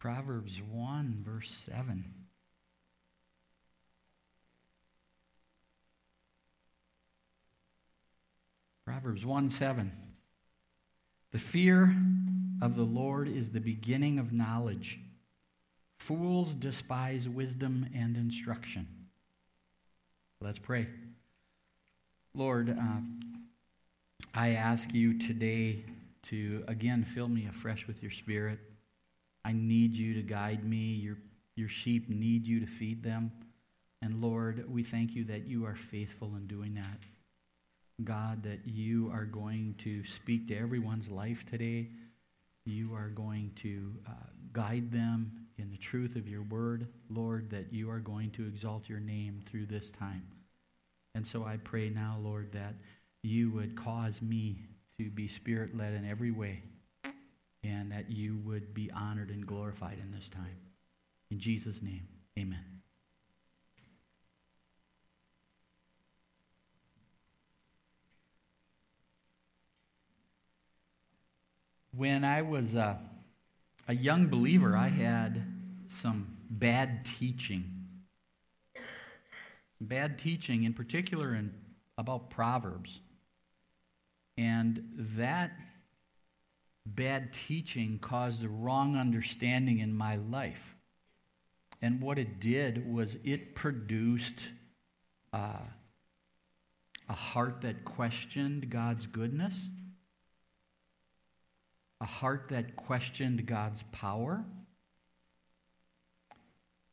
Proverbs 1, verse 7. Proverbs 1 7. The fear of the Lord is the beginning of knowledge. Fools despise wisdom and instruction. Let's pray. Lord, uh, I ask you today to again fill me afresh with your spirit. I need you to guide me. Your, your sheep need you to feed them. And Lord, we thank you that you are faithful in doing that. God, that you are going to speak to everyone's life today. You are going to uh, guide them in the truth of your word, Lord, that you are going to exalt your name through this time. And so I pray now, Lord, that you would cause me to be spirit led in every way and that you would be honored and glorified in this time. In Jesus' name, amen. When I was a, a young believer, I had some bad teaching. Some bad teaching, in particular, in, about Proverbs. And that bad teaching caused a wrong understanding in my life. And what it did was it produced uh, a heart that questioned God's goodness a heart that questioned God's power.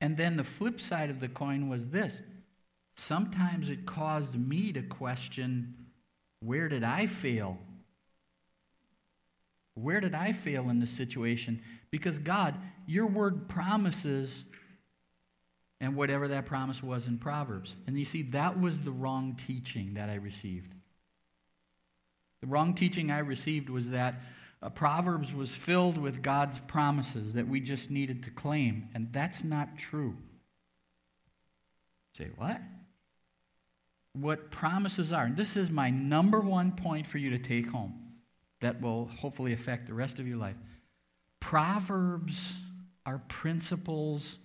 And then the flip side of the coin was this sometimes it caused me to question where did I fail? Where did I fail in this situation? Because God, your word promises, and whatever that promise was in Proverbs. And you see, that was the wrong teaching that I received. The wrong teaching I received was that uh, Proverbs was filled with God's promises that we just needed to claim, and that's not true. Say, what? What promises are, and this is my number one point for you to take home that will hopefully affect the rest of your life. Proverbs are principles,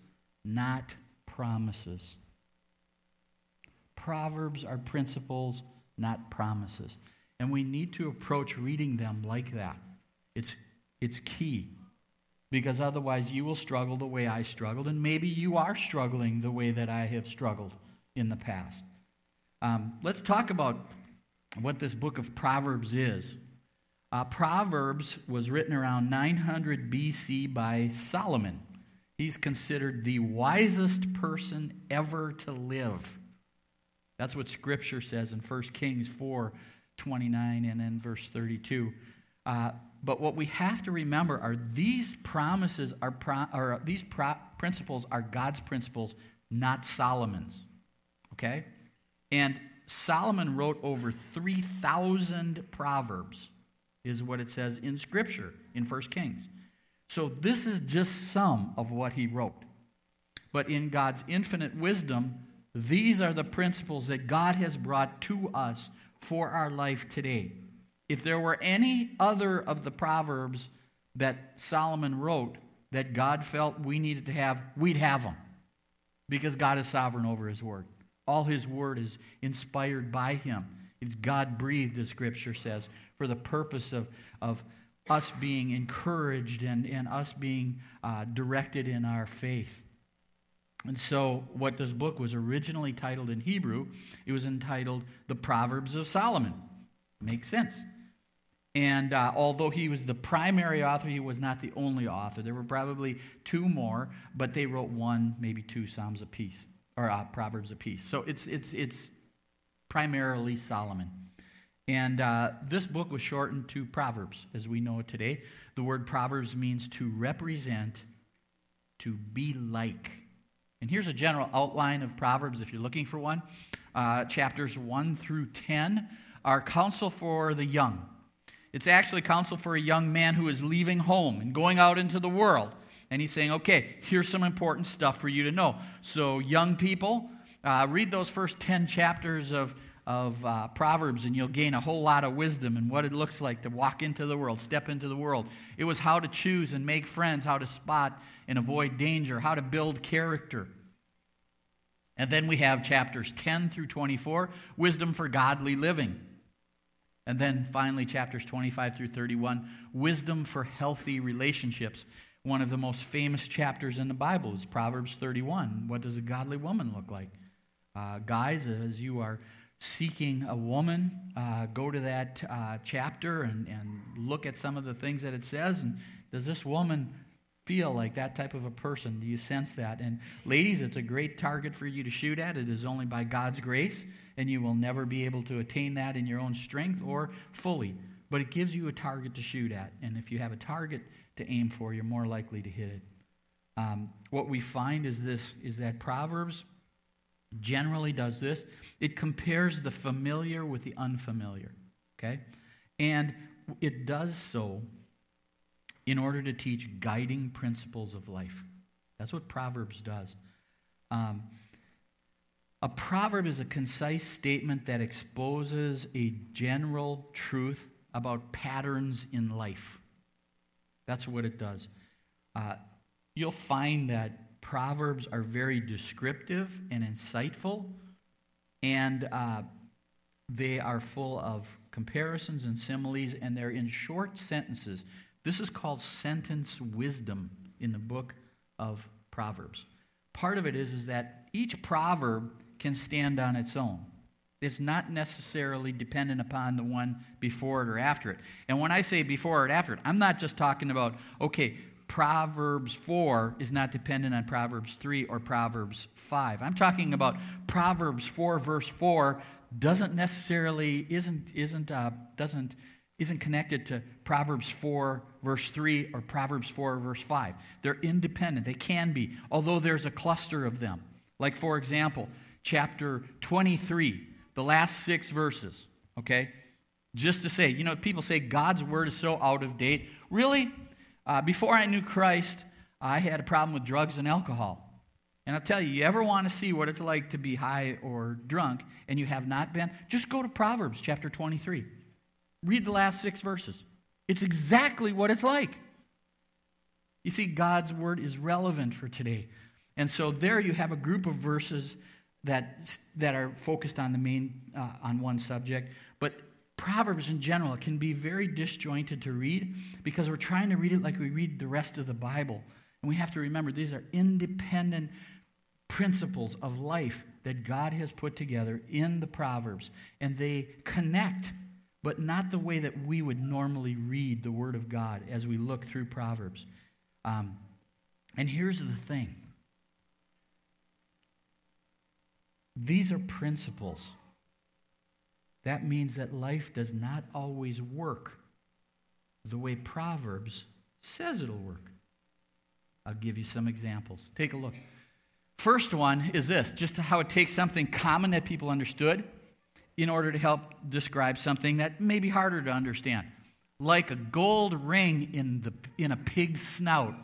not promises. Proverbs are principles, not promises. And we need to approach reading them like that. It's, it's key. Because otherwise, you will struggle the way I struggled, and maybe you are struggling the way that I have struggled in the past. Um, let's talk about what this book of Proverbs is. Uh, Proverbs was written around 900 BC by Solomon. He's considered the wisest person ever to live. That's what Scripture says in 1 Kings 4 29 and then verse 32. Uh, but what we have to remember are these promises are, pro, these pro, principles are God's principles, not Solomon's. Okay? And Solomon wrote over 3,000 proverbs, is what it says in Scripture in 1 Kings. So this is just some of what he wrote. But in God's infinite wisdom, these are the principles that God has brought to us for our life today. If there were any other of the Proverbs that Solomon wrote that God felt we needed to have, we'd have them because God is sovereign over his word. All his word is inspired by him. It's God breathed, as scripture says, for the purpose of, of us being encouraged and, and us being uh, directed in our faith. And so, what this book was originally titled in Hebrew, it was entitled The Proverbs of Solomon. Makes sense. And uh, although he was the primary author, he was not the only author. There were probably two more, but they wrote one, maybe two Psalms apiece, or uh, Proverbs apiece. So it's, it's, it's primarily Solomon. And uh, this book was shortened to Proverbs, as we know it today. The word Proverbs means to represent, to be like. And here's a general outline of Proverbs if you're looking for one. Uh, chapters 1 through 10 are counsel for the young it's actually counsel for a young man who is leaving home and going out into the world. And he's saying, okay, here's some important stuff for you to know. So, young people, uh, read those first 10 chapters of, of uh, Proverbs and you'll gain a whole lot of wisdom and what it looks like to walk into the world, step into the world. It was how to choose and make friends, how to spot and avoid danger, how to build character. And then we have chapters 10 through 24, wisdom for godly living. And then finally, chapters 25 through 31, wisdom for healthy relationships. One of the most famous chapters in the Bible is Proverbs 31. What does a godly woman look like? Uh, guys, as you are seeking a woman, uh, go to that uh, chapter and, and look at some of the things that it says. And does this woman feel like that type of a person? Do you sense that? And ladies, it's a great target for you to shoot at. It is only by God's grace, and you will never be able to attain that in your own strength or fully. But it gives you a target to shoot at. And if you have a target to aim for, you're more likely to hit it. Um, what we find is this is that Proverbs generally does this. It compares the familiar with the unfamiliar. Okay? And it does so in order to teach guiding principles of life. That's what Proverbs does. Um, a proverb is a concise statement that exposes a general truth about patterns in life. That's what it does. Uh, you'll find that Proverbs are very descriptive and insightful, and uh, they are full of comparisons and similes, and they're in short sentences. This is called sentence wisdom in the book of Proverbs. Part of it is, is that each proverb can stand on its own. It's not necessarily dependent upon the one before it or after it. And when I say before or after it, I'm not just talking about, okay, Proverbs 4 is not dependent on Proverbs 3 or Proverbs 5. I'm talking about Proverbs 4 verse 4 doesn't necessarily isn't isn't uh, doesn't isn't connected to Proverbs 4, verse 3, or Proverbs 4, verse 5. They're independent. They can be, although there's a cluster of them. Like, for example, chapter 23, the last six verses, okay? Just to say, you know, people say God's word is so out of date. Really? Uh, before I knew Christ, I had a problem with drugs and alcohol. And I'll tell you, you ever want to see what it's like to be high or drunk and you have not been? Just go to Proverbs chapter 23. Read the last six verses. It's exactly what it's like. You see, God's word is relevant for today. And so there you have a group of verses that, that are focused on the main, uh, on one subject. Proverbs in general can be very disjointed to read because we're trying to read it like we read the rest of the Bible. And we have to remember these are independent principles of life that God has put together in the Proverbs. And they connect but not the way that we would normally read the Word of God as we look through Proverbs. Um, and here's the thing these are principles. That means that life does not always work the way Proverbs says it'll work. I'll give you some examples. Take a look. First one is this just how it takes something common that people understood in order to help describe something that may be harder to understand. Like a gold ring in, the, in a pig's snout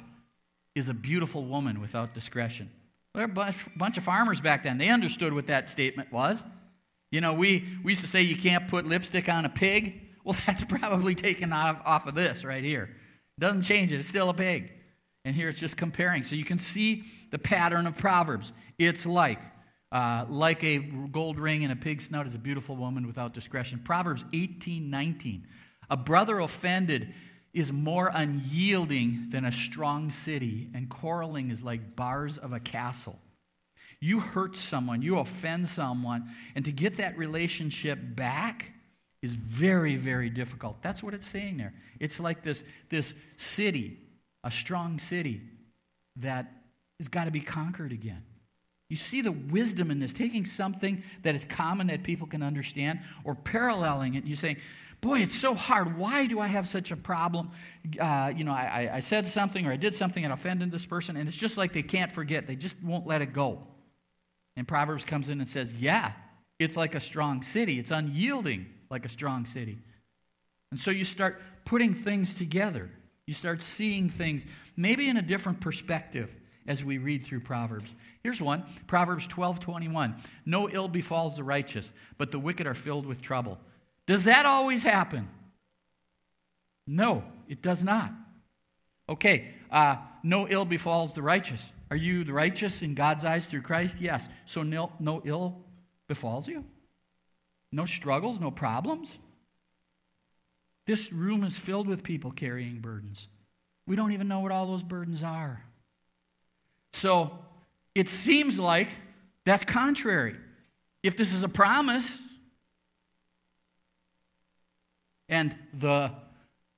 is a beautiful woman without discretion. There are a bunch, bunch of farmers back then. They understood what that statement was. You know, we, we used to say you can't put lipstick on a pig. Well, that's probably taken off, off of this right here. Doesn't change it, it's still a pig. And here it's just comparing. So you can see the pattern of Proverbs. It's like uh, like a gold ring in a pig's snout is a beautiful woman without discretion. Proverbs 18 19. A brother offended is more unyielding than a strong city, and quarreling is like bars of a castle. You hurt someone, you offend someone, and to get that relationship back is very, very difficult. That's what it's saying there. It's like this, this city, a strong city, that has got to be conquered again. You see the wisdom in this, taking something that is common that people can understand or paralleling it. And you say, boy, it's so hard. Why do I have such a problem? Uh, you know, I, I said something or I did something and offended this person, and it's just like they can't forget. They just won't let it go. And Proverbs comes in and says, yeah, it's like a strong city. It's unyielding like a strong city. And so you start putting things together. You start seeing things maybe in a different perspective. as we read through Proverbs. Here's one Proverbs 12 21. No ill befalls the righteous, but the wicked are filled with trouble. Does that always happen? No, it does not. Okay, uh, no ill befalls the righteous. Are you righteous in God's eyes through Christ? Yes. So no, no ill befalls you? No struggles, no problems? This room is filled with people carrying burdens. We don't even know what all those burdens are. So it seems like that's contrary. If this is a promise, and the,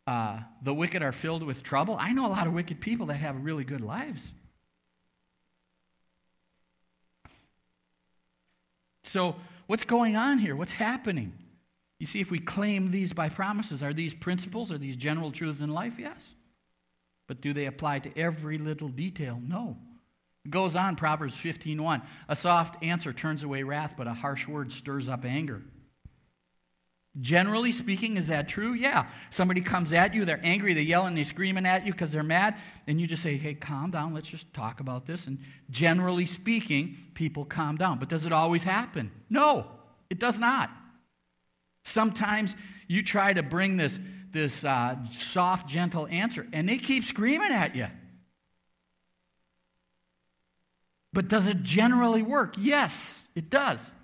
uh, the wicked are filled with trouble, I know a lot of wicked people that have really good lives. So, what's going on here? What's happening? You see, if we claim these by promises, are these principles, are these general truths in life? Yes. But do they apply to every little detail? No. It goes on, Proverbs 15:1. A soft answer turns away wrath, but a harsh word stirs up anger. Generally speaking, is that true? Yeah. Somebody comes at you, they're angry, they're yelling, they're screaming at you because they're mad, and you just say, hey, calm down, let's just talk about this. And generally speaking, people calm down. But does it always happen? No, it does not. Sometimes you try to bring this, this uh, soft, gentle answer, and they keep screaming at you. But does it generally work? Yes, it does.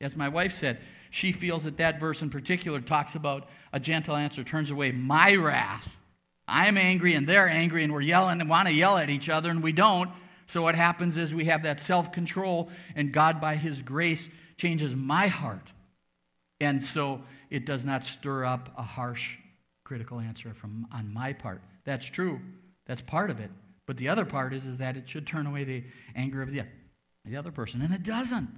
As my wife said, she feels that that verse in particular talks about a gentle answer turns away my wrath. I'm angry and they're angry and we're yelling and want to yell at each other and we don't. So what happens is we have that self control and God, by His grace, changes my heart. And so it does not stir up a harsh, critical answer from on my part. That's true. That's part of it. But the other part is, is that it should turn away the anger of the, the other person. And it doesn't.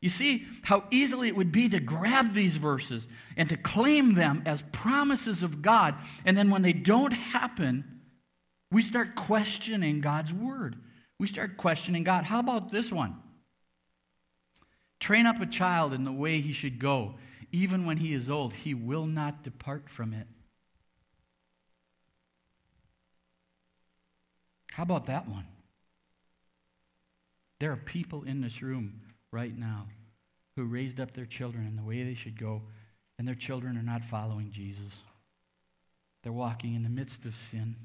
You see how easily it would be to grab these verses and to claim them as promises of God. And then when they don't happen, we start questioning God's word. We start questioning God. How about this one? Train up a child in the way he should go. Even when he is old, he will not depart from it. How about that one? There are people in this room right now who raised up their children in the way they should go, and their children are not following Jesus. They're walking in the midst of sin.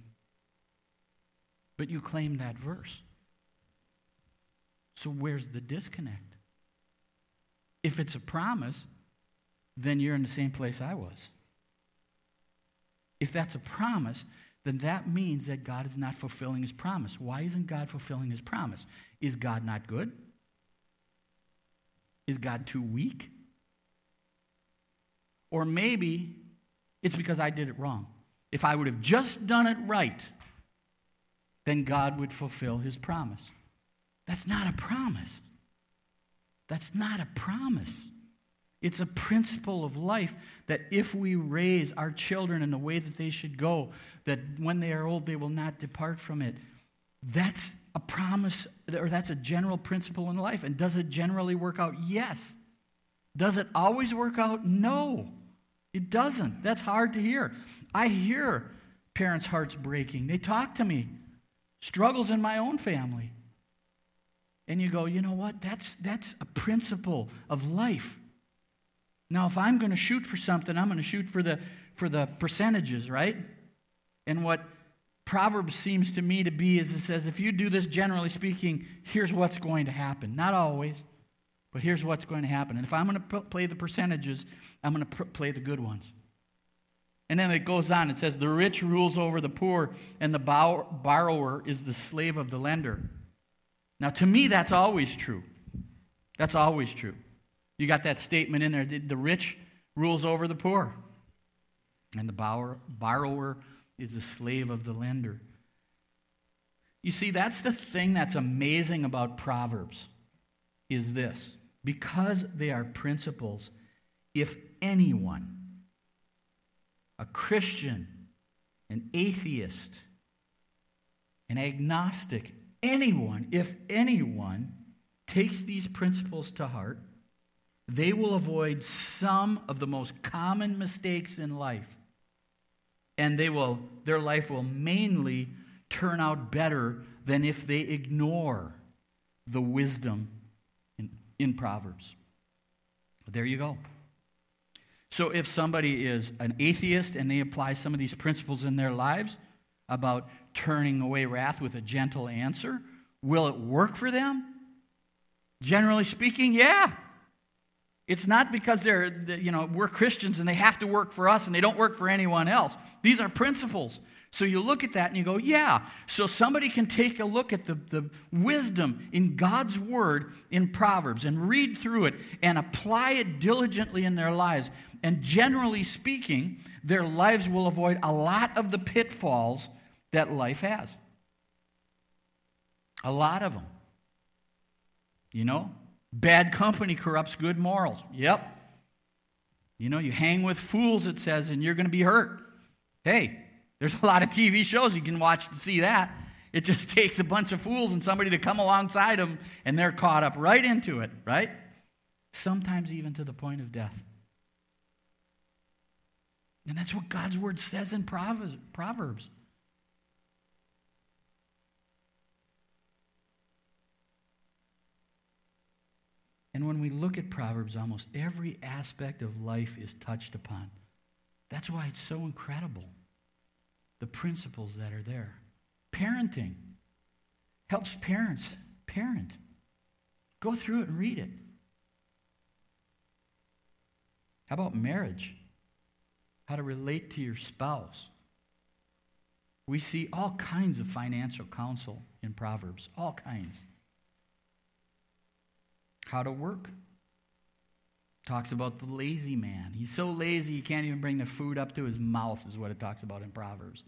But you claim that verse. So where's the disconnect? If it's a promise, then you're in the same place I was. If that's a promise, then that means that God is not fulfilling his promise. Why isn't God fulfilling his promise? Is God not good? Is God too weak? Or maybe it's because I did it wrong. If I would have just done it right, then God would fulfill his promise. That's not a promise. That's not a promise. It's a principle of life that if we raise our children in the way that they should go, that when they are old, they will not depart from it. That's a promise, or that's a general principle in life. And does it generally work out? Yes. Does it always work out? No, it doesn't. That's hard to hear. I hear parents' hearts breaking. They talk to me, struggles in my own family. And you go, you know what? That's, that's a principle of life. Now, if I'm going to shoot for something, I'm going to shoot for the, for the percentages, right? And what Proverbs seems to me to be as it says, if you do this generally speaking, here's what's going to happen. Not always, but here's what's going to happen. And if I'm going to play the percentages, I'm going to play the good ones. And then it goes on. It says, the rich rules over the poor, and the borrower is the slave of the lender. Now, to me, that's always true. That's always true. You got that statement in there the rich rules over the poor, and the borrower is a slave of the lender. You see, that's the thing that's amazing about Proverbs is this. Because they are principles, if anyone, a Christian, an atheist, an agnostic, anyone, if anyone takes these principles to heart, they will avoid some of the most common mistakes in life and they will, their life will mainly turn out better than if they ignore the wisdom in, in Proverbs. There you go. So if somebody is an atheist and they apply some of these principles in their lives about turning away wrath with a gentle answer, will it work for them? Generally speaking, yeah. It's not because they're, you know, we're Christians and they have to work for us and they don't work for anyone else. These are principles. So you look at that and you go, yeah. So somebody can take a look at the, the wisdom in God's word in Proverbs and read through it and apply it diligently in their lives. And generally speaking, their lives will avoid a lot of the pitfalls that life has. A lot of them. You know, bad company corrupts good morals. Yep. You know, you hang with fools, it says, and you're going to be hurt. Hey, there's a lot of TV shows you can watch to see that. It just takes a bunch of fools and somebody to come alongside them, and they're caught up right into it, right? Sometimes even to the point of death. And that's what God's word says in Proverbs. And when we look at Proverbs, almost every aspect of life is touched upon. That's why it's so incredible. The principles that are there. Parenting helps parents parent. Go through it and read it. How about marriage? How to relate to your spouse. We see all kinds of financial counsel in Proverbs, all kinds how to work. Talks about the lazy man. He's so lazy he can't even bring the food up to his mouth, is what it talks about in Proverbs.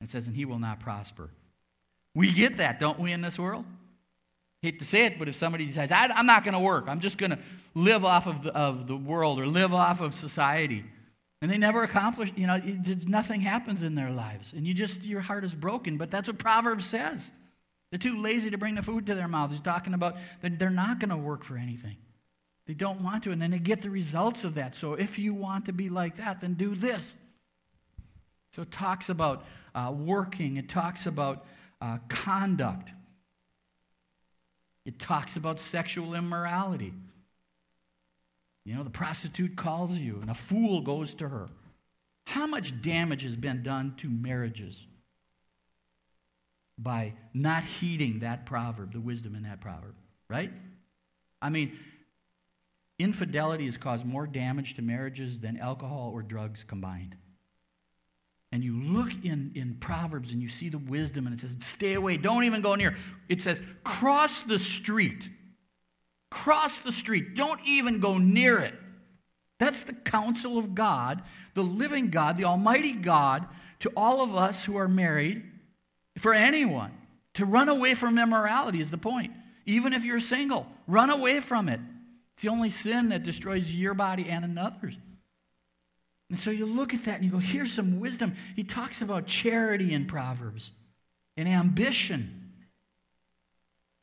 It says, and he will not prosper. We get that, don't we, in this world? Hate to say it, but if somebody decides, I'm not going to work, I'm just going to live off of the, of the world or live off of society, and they never accomplish, you know, it, nothing happens in their lives. And you just, your heart is broken. But that's what Proverbs says. They're too lazy to bring the food to their mouth. He's talking about that they're not going to work for anything. They don't want to, and then they get the results of that. So if you want to be like that, then do this. So it talks about uh, working, it talks about uh, conduct, it talks about sexual immorality. You know, the prostitute calls you, and a fool goes to her. How much damage has been done to marriages? By not heeding that proverb, the wisdom in that proverb, right? I mean, infidelity has caused more damage to marriages than alcohol or drugs combined. And you look in, in Proverbs and you see the wisdom, and it says, stay away, don't even go near. It says, cross the street. Cross the street. Don't even go near it. That's the counsel of God, the living God, the Almighty God, to all of us who are married for anyone. To run away from immorality is the point. Even if you're single, run away from it. It's the only sin that destroys your body and another's. And so you look at that and you go, here's some wisdom. He talks about charity in Proverbs and ambition.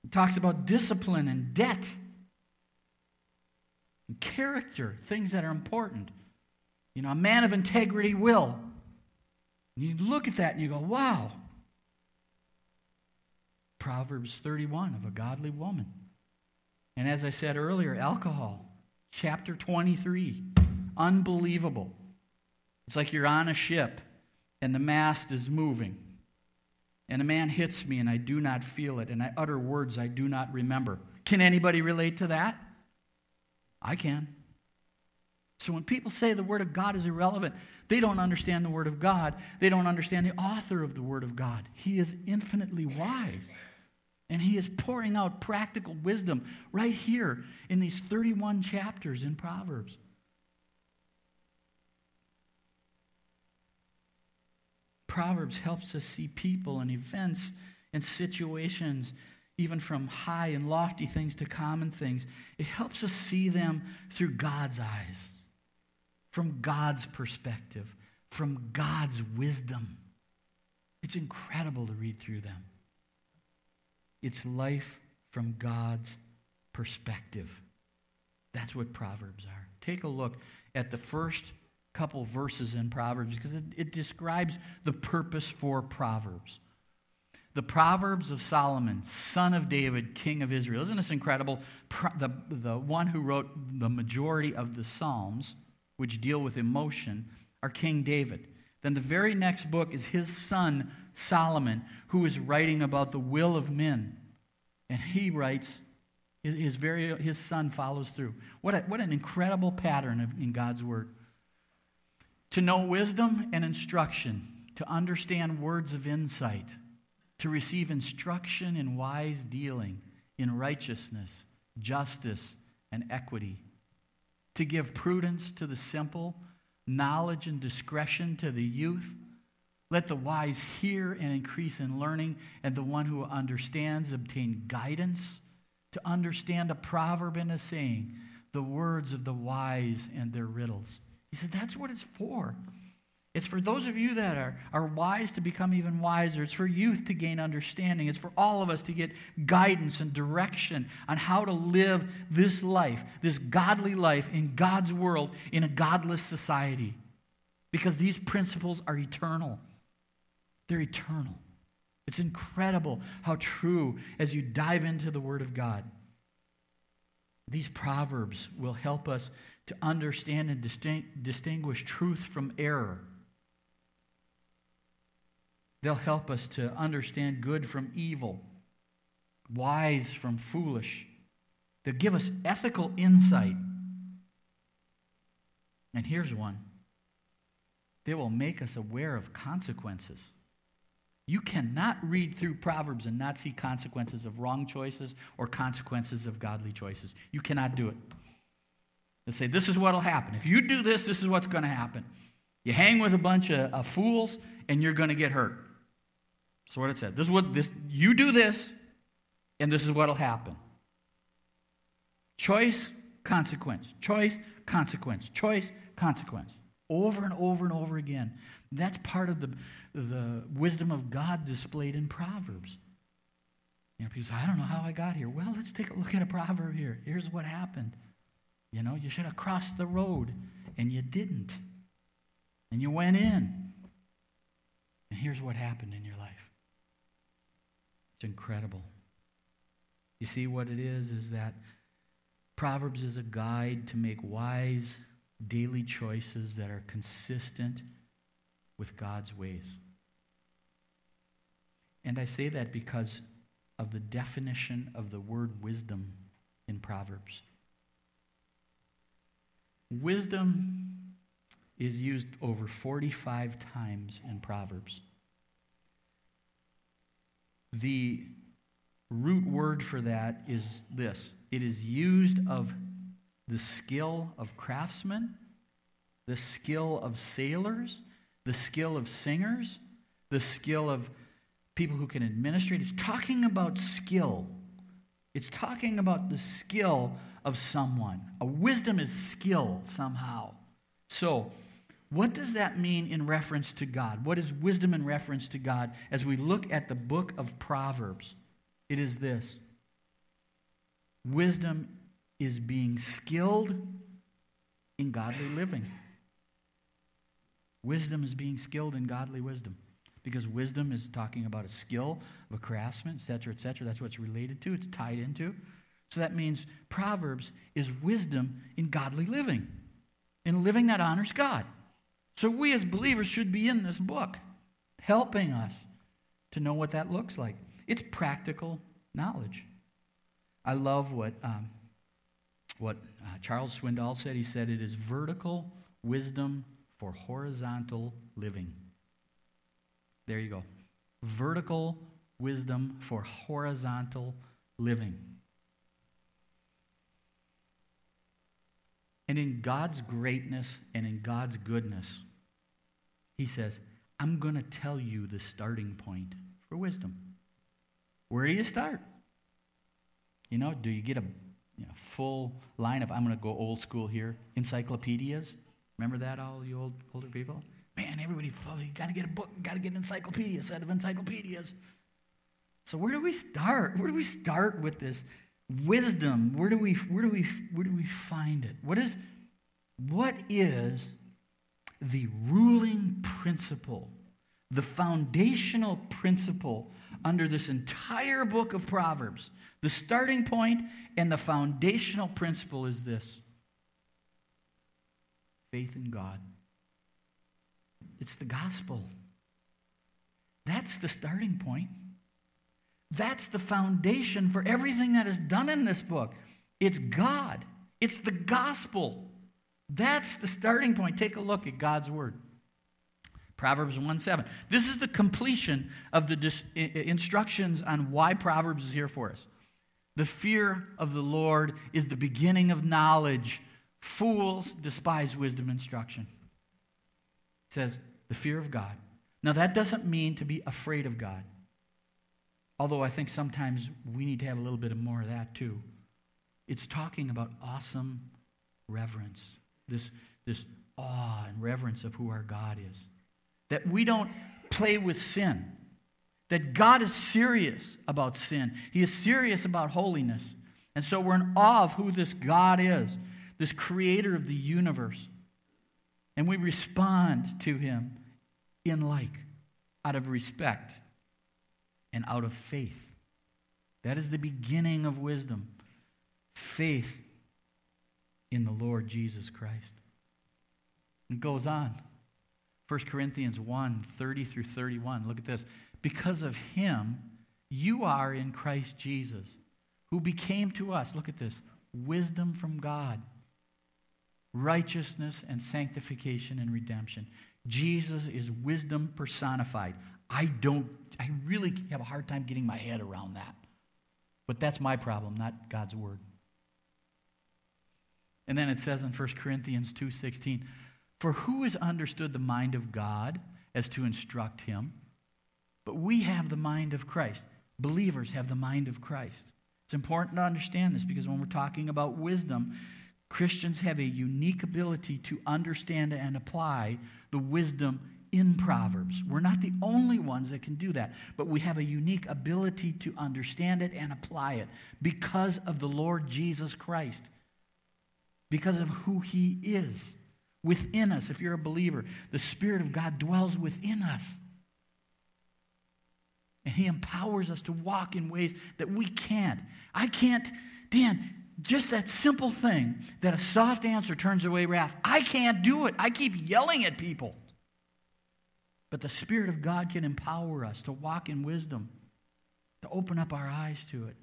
He talks about discipline and debt and character, things that are important. You know, a man of integrity will. And you look at that and you go, wow, Proverbs 31 of a godly woman. And as I said earlier, alcohol, chapter 23. Unbelievable. It's like you're on a ship and the mast is moving. And a man hits me and I do not feel it, and I utter words I do not remember. Can anybody relate to that? I can. So when people say the Word of God is irrelevant, they don't understand the Word of God. They don't understand the author of the Word of God. He is infinitely wise. And he is pouring out practical wisdom right here in these 31 chapters in Proverbs. Proverbs helps us see people and events and situations, even from high and lofty things to common things. It helps us see them through God's eyes, from God's perspective, from God's wisdom. It's incredible to read through them. It's life from God's perspective. That's what Proverbs are. Take a look at the first couple verses in Proverbs because it, it, describes the purpose for Proverbs. The Proverbs of Solomon, son of David, king of Israel. Isn't this incredible? The, the one who wrote the majority of the Psalms, which deal with emotion, are King David. Then the very next book is his son, Solomon, who is writing about the will of men. And he writes, his, very, his son follows through. What, a, what an incredible pattern of, in God's word. To know wisdom and instruction, to understand words of insight to receive instruction in wise dealing, in righteousness, justice, and equity, to give prudence to the simple, knowledge and discretion to the youth. Let the wise hear and increase in learning, and the one who understands obtain guidance to understand a proverb and a saying, the words of the wise and their riddles. He says that's what it's for. It's for those of you that are, are wise to become even wiser. It's for youth to gain understanding. It's for all of us to get guidance and direction on how to live this life, this godly life in God's world, in a godless society. Because these principles are eternal. They're eternal. It's incredible how true as you dive into the Word of God. These proverbs will help us to understand and distinguish truth from error They'll help us to understand good from evil, wise from foolish. They'll give us ethical insight. And here's one they will make us aware of consequences. You cannot read through Proverbs and not see consequences of wrong choices or consequences of godly choices. You cannot do it. They say, This is what will happen. If you do this, this is what's going to happen. You hang with a bunch of, of fools, and you're going to get hurt. That's what it said. This is what this you do this, and this is what'll happen. Choice, consequence. Choice, consequence. Choice, consequence. Over and over and over again. That's part of the, the wisdom of God displayed in Proverbs. You know, people say, I don't know how I got here. Well, let's take a look at a proverb here. Here's what happened. You know, you should have crossed the road, and you didn't. And you went in. And here's what happened in your life. It's incredible. You see what it is? Is that Proverbs is a guide to make wise daily choices that are consistent with God's ways. And I say that because of the definition of the word wisdom in Proverbs. Wisdom is used over 45 times in Proverbs. The root word for that is this it is used of the skill of craftsmen, the skill of sailors, the skill of singers, the skill of people who can administrate. It's talking about skill. It's talking about the skill of someone. A wisdom is skill somehow. So, what does that mean in reference to God? What is wisdom in reference to God as we look at the book of Proverbs? It is this wisdom is being skilled in godly living. Wisdom is being skilled in godly wisdom. Because wisdom is talking about a skill of a craftsman, etc., etc. That's what it's related to, it's tied into. So that means Proverbs is wisdom in godly living, in living that honors God. So we as believers should be in this book, helping us to know what that looks like. It's practical knowledge. I love what, um, what uh, Charles Swindoll said. He said it is vertical wisdom for horizontal living. There you go. Vertical wisdom for horizontal living. And in God's greatness and in God's goodness, He says, I'm going to tell you the starting point for wisdom. Where do you start? You know, do you get a you know, full line of, I'm going to go old school here, encyclopedias? Remember that, all you old, older people? Man, everybody, you got to get a book, got to get an encyclopedia, set of encyclopedias. So where do we start? Where do we start with this wisdom, where do we where do we where do we find it? What is what is the ruling principle, the foundational principle under this entire book of Proverbs, the starting point and the foundational principle is this faith in God. It's the gospel. That's the starting point. That's the foundation for everything that is done in this book. It's God, it's the gospel. That's the starting point. Take a look at God's word. Proverbs 1 7. This is the completion of the dis- instructions on why Proverbs is here for us. The fear of the Lord is the beginning of knowledge. Fools despise wisdom instruction. It says, the fear of God. Now, that doesn't mean to be afraid of God. Although I think sometimes we need to have a little bit more of that too. It's talking about awesome reverence, this, this awe and reverence of who our God is. That we don't play with sin, that God is serious about sin, He is serious about holiness. And so we're in awe of who this God is, this creator of the universe. And we respond to Him in like, out of respect and out of faith. That is the beginning of wisdom faith in the Lord Jesus Christ. It goes on. 1 Corinthians 1 30 through 31. Look at this. Because of him, you are in Christ Jesus, who became to us, look at this, wisdom from God, righteousness and sanctification and redemption. Jesus is wisdom personified. I don't, I really have a hard time getting my head around that. But that's my problem, not God's word. And then it says in 1 Corinthians 2:16, "For who has understood the mind of God as to instruct him? But we have the mind of Christ. Believers have the mind of Christ. It's important to understand this because when we're talking about wisdom, Christians have a unique ability to understand and apply the wisdom in Proverbs. We're not the only ones that can do that, but we have a unique ability to understand it and apply it because of the Lord Jesus Christ, because of who He is within us. If you're a believer, the Spirit of God dwells within us. And He empowers us to walk in ways that we can't. I can't, Dan, just that simple thing that a soft answer turns away wrath. I can't do it. I keep yelling at people. But the Spirit of God can empower us to walk in wisdom, to open up our eyes to it.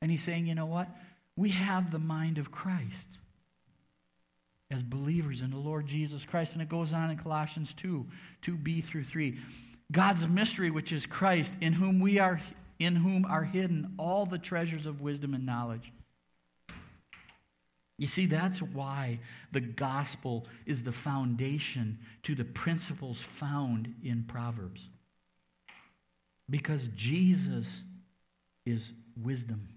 And He's saying, you know what? We have the mind of Christ as believers in the Lord Jesus Christ. And it goes on in Colossians 2 2b through 3. God's mystery, which is Christ, in whom we are in whom are hidden all the treasures of wisdom and knowledge. You see, that's why the gospel is the foundation to the principles found in Proverbs. Because Jesus is wisdom,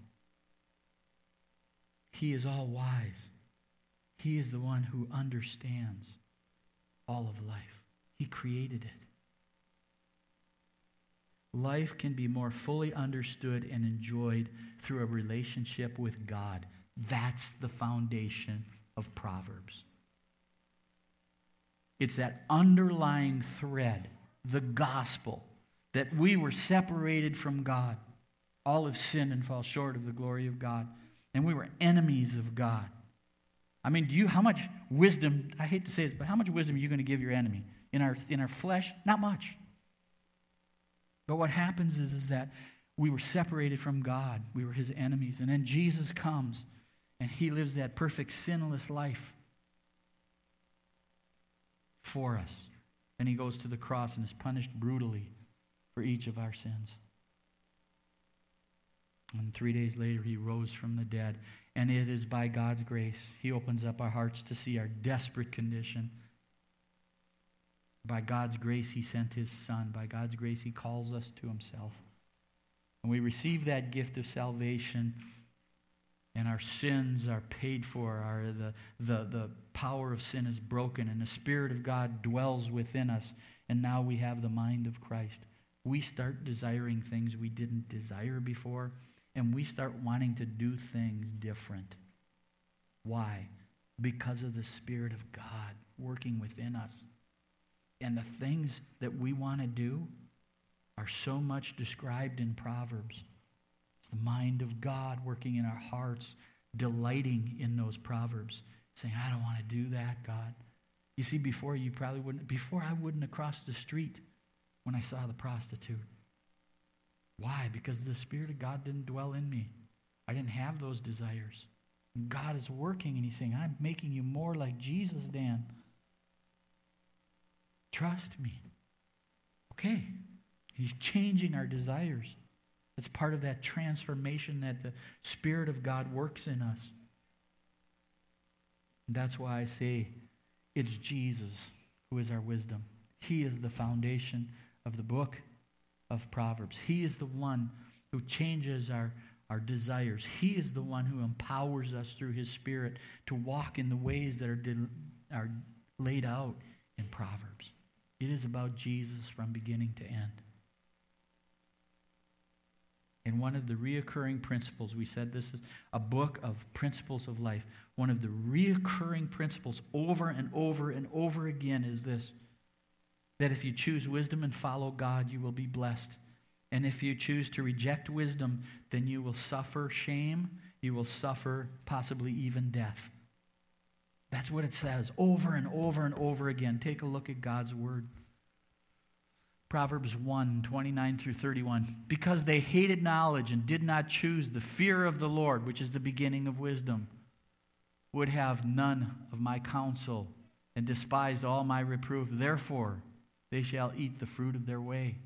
He is all wise. He is the one who understands all of life, He created it. Life can be more fully understood and enjoyed through a relationship with God that's the foundation of Proverbs. It's that underlying thread, the gospel, that we were separated from God. All have sinned and fall short of the glory of God. And we were enemies of God. I mean, do you, how much wisdom, I hate to say this, but how much wisdom are you going to give your enemy? In our, in our flesh? Not much. But what happens is, is that we were separated from God. We were his enemies. And then Jesus comes and he lives that perfect, sinless life for us. And he goes to the cross and is punished brutally for each of our sins. And three days later, he rose from the dead. And it is by God's grace, he opens up our hearts to see our desperate condition. By God's grace, he sent his son. By God's grace, he calls us to himself. And we receive that gift of salvation and our sins are paid for. Our, the, the, the power of sin is broken, and the Spirit of God dwells within us. And now we have the mind of Christ. We start desiring things we didn't desire before, and we start wanting to do things different. Why? Because of the Spirit of God working within us. and the things that we want to do are so much described in Proverbs. It's the mind of God working in our hearts, delighting in those Proverbs, saying, I don't want to do that, God. You see, before you probably wouldn't, before I wouldn't have crossed the street when I saw the prostitute. Why? Because the Spirit of God didn't dwell in me. I didn't have those desires. And God is working and He's saying, I'm making you more like Jesus, Dan. Trust me. Okay. He's changing our desires. It's part of that transformation that the Spirit of God works in us. And that's why I say it's Jesus who is our wisdom. He is the foundation of the book of Proverbs. He is the one who changes our, our desires. He is the one who empowers us through His Spirit to walk in the ways that are, are laid out in Proverbs. It is about Jesus from beginning to end. And one of the reoccurring principles, we said this is a book of principles of life. One of the reoccurring principles over and over and over again is this that if you choose wisdom and follow God, you will be blessed. And if you choose to reject wisdom, then you will suffer shame, you will suffer possibly even death. That's what it says over and over and over again. Take a look at God's word. Proverbs 1 29 through 31. Because they hated knowledge and did not choose the fear of the Lord, which is the beginning of wisdom, would have none of my counsel and despised all my reproof. Therefore, they shall eat the fruit of their way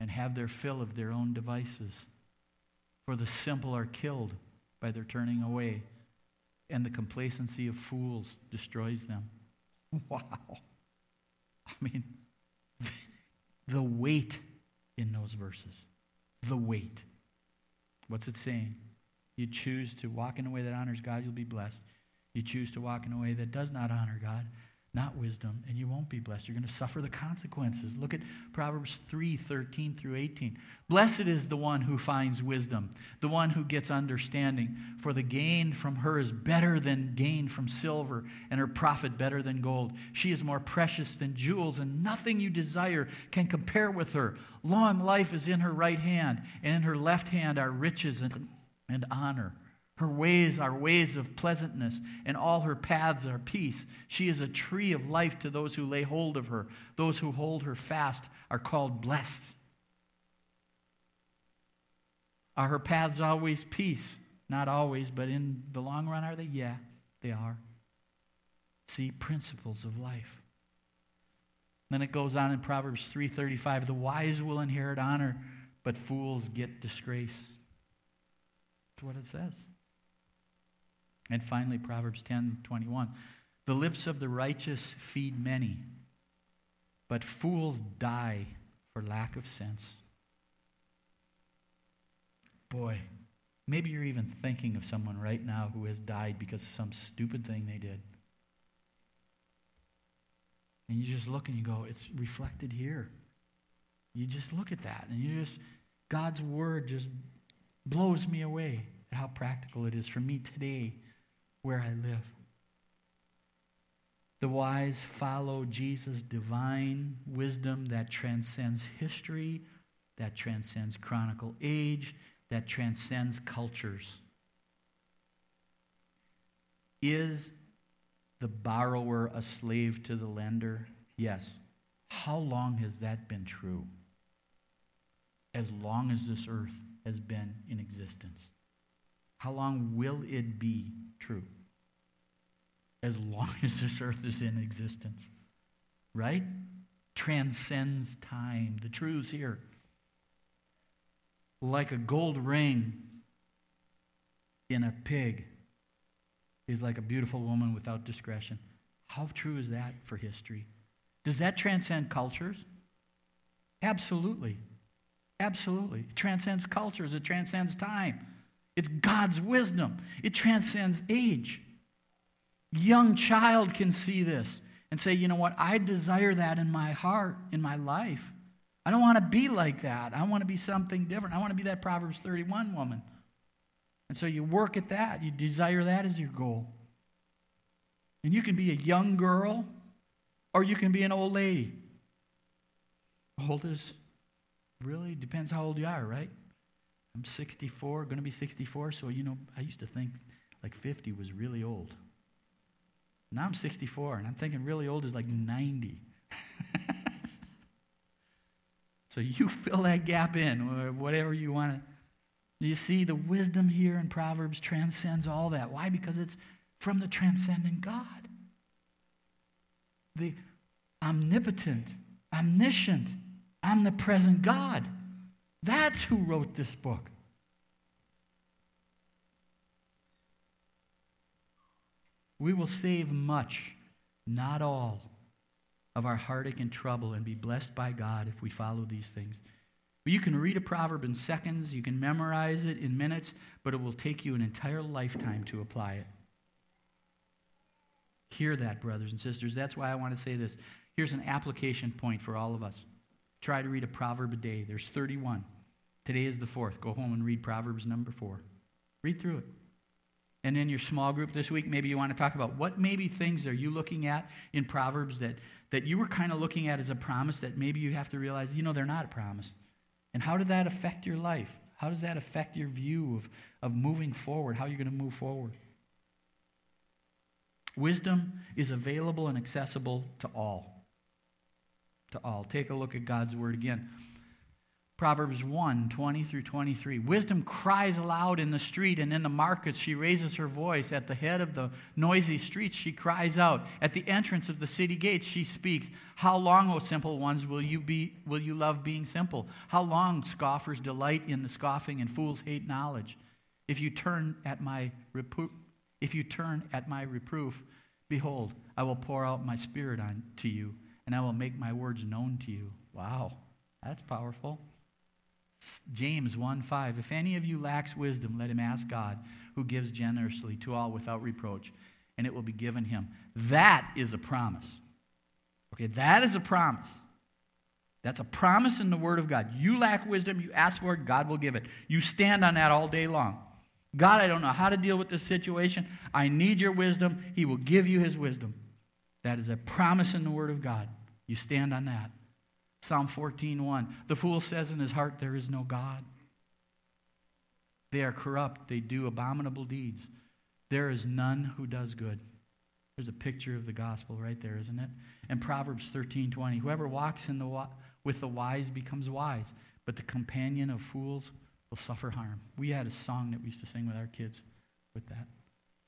and have their fill of their own devices. For the simple are killed by their turning away and the complacency of fools destroys them. Wow. I mean, the weight in those verses. The weight. What's it saying? You choose to walk in a way that honors God, you'll be blessed. You choose to walk in a way that does not honor God, not wisdom, and you won't be blessed. You're going to suffer the consequences. Look at Proverbs 3 13 through 18. Blessed is the one who finds wisdom, the one who gets understanding, for the gain from her is better than gain from silver, and her profit better than gold. She is more precious than jewels, and nothing you desire can compare with her. Long life is in her right hand, and in her left hand are riches and, and honor. Her ways are ways of pleasantness, and all her paths are peace. She is a tree of life to those who lay hold of her. Those who hold her fast are called blessed. Are her paths always peace? Not always, but in the long run, are they? Yeah, they are. See, principles of life. Then it goes on in Proverbs 3:35, the wise will inherit honor, but fools get disgrace. That's what it says. And finally, Proverbs 10 21. The lips of the righteous feed many, but fools die for lack of sense. Boy, maybe you're even thinking of someone right now who has died because of some stupid thing they did. And you just look and you go, it's reflected here. You just look at that and you just, God's word just blows me away at how practical it is for me today where I live. The wise follow Jesus' divine wisdom that transcends history, that transcends chronicle age, that transcends cultures. Is the borrower a slave to the lender? Yes. How long has that been true? As long as this earth has been in existence. How long will it be true? As long as this earth is in existence. Right? Transcends time. The truth's here. Like a gold ring in a pig is like a beautiful woman without discretion. How true is that for history? Does that transcend cultures? Absolutely. Absolutely. It transcends cultures, it transcends time. It's God's wisdom, it transcends age young child can see this and say, you know what, I desire that in my heart, in my life. I don't want to be like that. I want to be something different. I want to be that Proverbs 31 woman. And so you work at that. You desire that as your goal. And you can be a young girl or you can be an old lady. Old is really depends how old you are, right? I'm 64, going to be 64, so you know, I used to think like 50 was really old. Now I'm 64, and I'm thinking really old is like 90. so you fill that gap in, or whatever you want to. You see, the wisdom here in Proverbs transcends all that. Why? Because it's from the transcendent God. The omnipotent, omniscient, omnipresent God. That's who wrote this book. We will save much, not all, of our heartache and trouble and be blessed by God if we follow these things. You can read a proverb in seconds, you can memorize it in minutes, but it will take you an entire lifetime to apply it. Hear that, brothers and sisters. That's why I want to say this. Here's an application point for all of us. Try to read a proverb a day. There's 31. Today is the fourth. Go home and read Proverbs number four. Read through it. And in your small group this week, maybe you want to talk about what maybe things are you looking at in Proverbs that, that you were kind of looking at as a promise that maybe you have to realize, you know, they're not a promise. And how did that affect your life? How does that affect your view of, of moving forward, how are you're going to move forward? Wisdom is available and accessible to all. To all. Take a look at God's word again. Proverbs 1 20 through 23. Wisdom cries aloud in the street and in the markets. She raises her voice. At the head of the noisy streets, she cries out. At the entrance of the city gates, she speaks. How long, O simple ones, will you, be, will you love being simple? How long, scoffers delight in the scoffing and fools hate knowledge? If you turn at my reproof, if you turn at my reproof, behold, I will pour out my spirit on to you, and I will make my words known to you. Wow, that's powerful. James 1 5. If any of you lacks wisdom, let him ask God, who gives generously to all without reproach, and it will be given him. That is a promise. Okay, that is a promise. That's a promise in the Word of God. You lack wisdom, you ask for it, God will give it. You stand on that all day long. God, I don't know how to deal with this situation. I need your wisdom. He will give you his wisdom. That is a promise in the Word of God. You stand on that. Psalm 14:1. The fool says in his heart, There is no God. They are corrupt, they do abominable deeds. There is none who does good. There's a picture of the gospel right there, isn't it? And Proverbs 13:20. Whoever walks in the with the wise becomes wise, but the companion of fools will suffer harm. We had a song that we used to sing with our kids with that.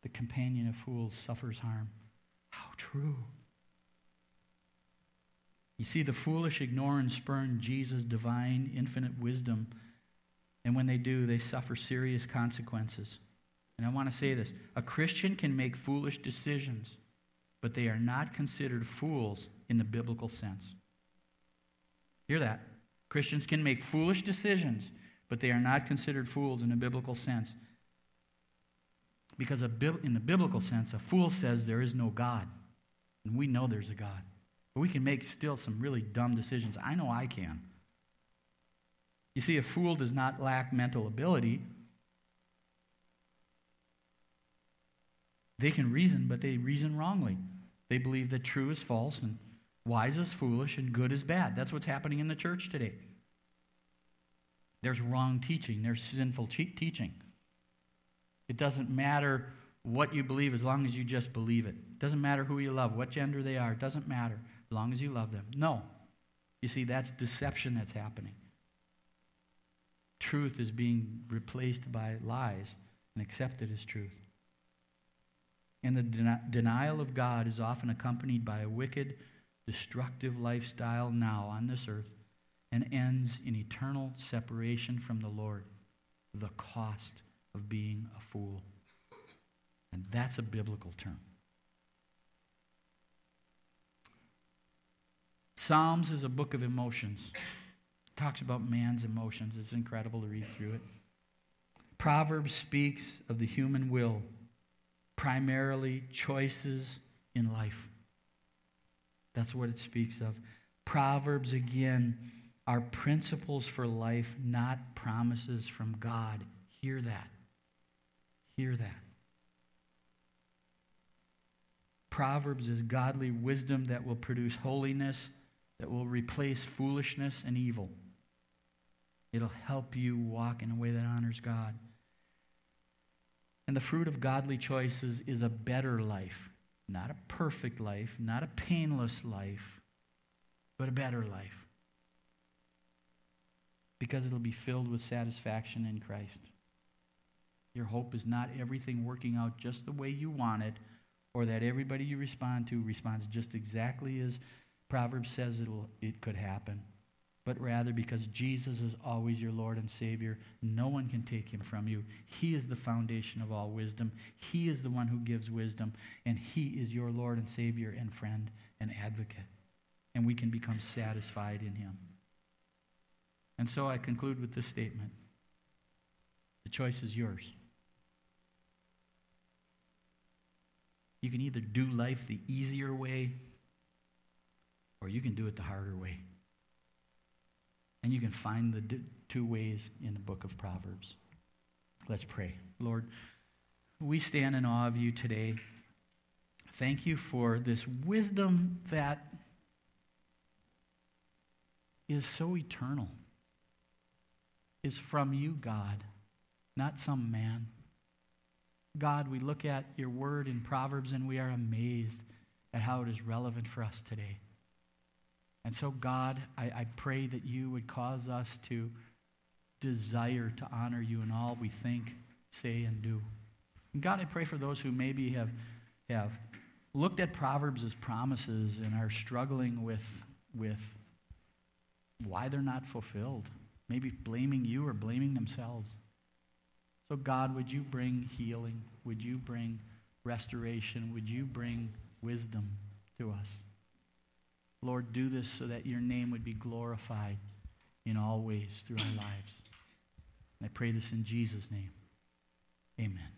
The companion of fools suffers harm. How true. You see, the foolish ignore and spurn Jesus' divine, infinite wisdom. And when they do, they suffer serious consequences. And I want to say this a Christian can make foolish decisions, but they are not considered fools in the biblical sense. Hear that? Christians can make foolish decisions, but they are not considered fools in a biblical sense. Because in the biblical sense, a fool says there is no God. And we know there's a God. But we can make still some really dumb decisions. I know I can. You see, a fool does not lack mental ability. They can reason, but they reason wrongly. They believe that true is false and wise is foolish and good is bad. That's what's happening in the church today. There's wrong teaching, there's sinful teaching. It doesn't matter what you believe as long as you just believe it. It doesn't matter who you love, what gender they are, it doesn't matter as long as you love them. No. You see, that's deception that's happening. Truth is being replaced by lies and accepted as truth. And the den- denial of God is often accompanied by a wicked, destructive lifestyle now on this earth and ends in eternal separation from the Lord. The cost of being a fool. And that's a biblical term. Psalms is a book of emotions. It talks about man's emotions. It's incredible to read through it. Proverbs speaks of the human will, primarily choices in life. That's what it speaks of. Proverbs, again, are principles for life, not promises from God. Hear that. Hear that. Proverbs is godly wisdom that will produce holiness, that will replace foolishness and evil. It'll help you walk in a way that honors God. And the fruit of godly choices is a better life, not a perfect life, not a painless life, but a better life. Because it'll be filled with satisfaction in Christ. Your hope is not everything working out just the way you want it, or that everybody you respond to responds just exactly as Proverbs says it'll, it could happen but rather because Jesus is always your Lord and Savior. No one can take him from you. He is the foundation of all wisdom. He is the one who gives wisdom, and He is your Lord and Savior and friend and advocate. And we can become satisfied in Him. And so I conclude with this statement the choice is yours. You can either do life the easier way, or you can do it the harder way. And you can find the two ways in the book of Proverbs. Let's pray. Lord, we stand in awe of you today. Thank you for this wisdom that is so eternal, is from you, God, not some man. God, we look at your word in Proverbs and we are amazed at how it is relevant for us today. And so, God, I, I pray that you would cause us to desire to honor you in all we think, say, and do. And God, I pray for those who maybe have, have looked at Proverbs as promises and are struggling with, with why they're not fulfilled, maybe blaming you or blaming themselves. So, God, would you bring healing? Would you bring restoration? Would you bring wisdom to us? Lord, do this so that your name would be glorified in all ways through our lives. And I pray this in Jesus' name. Amen.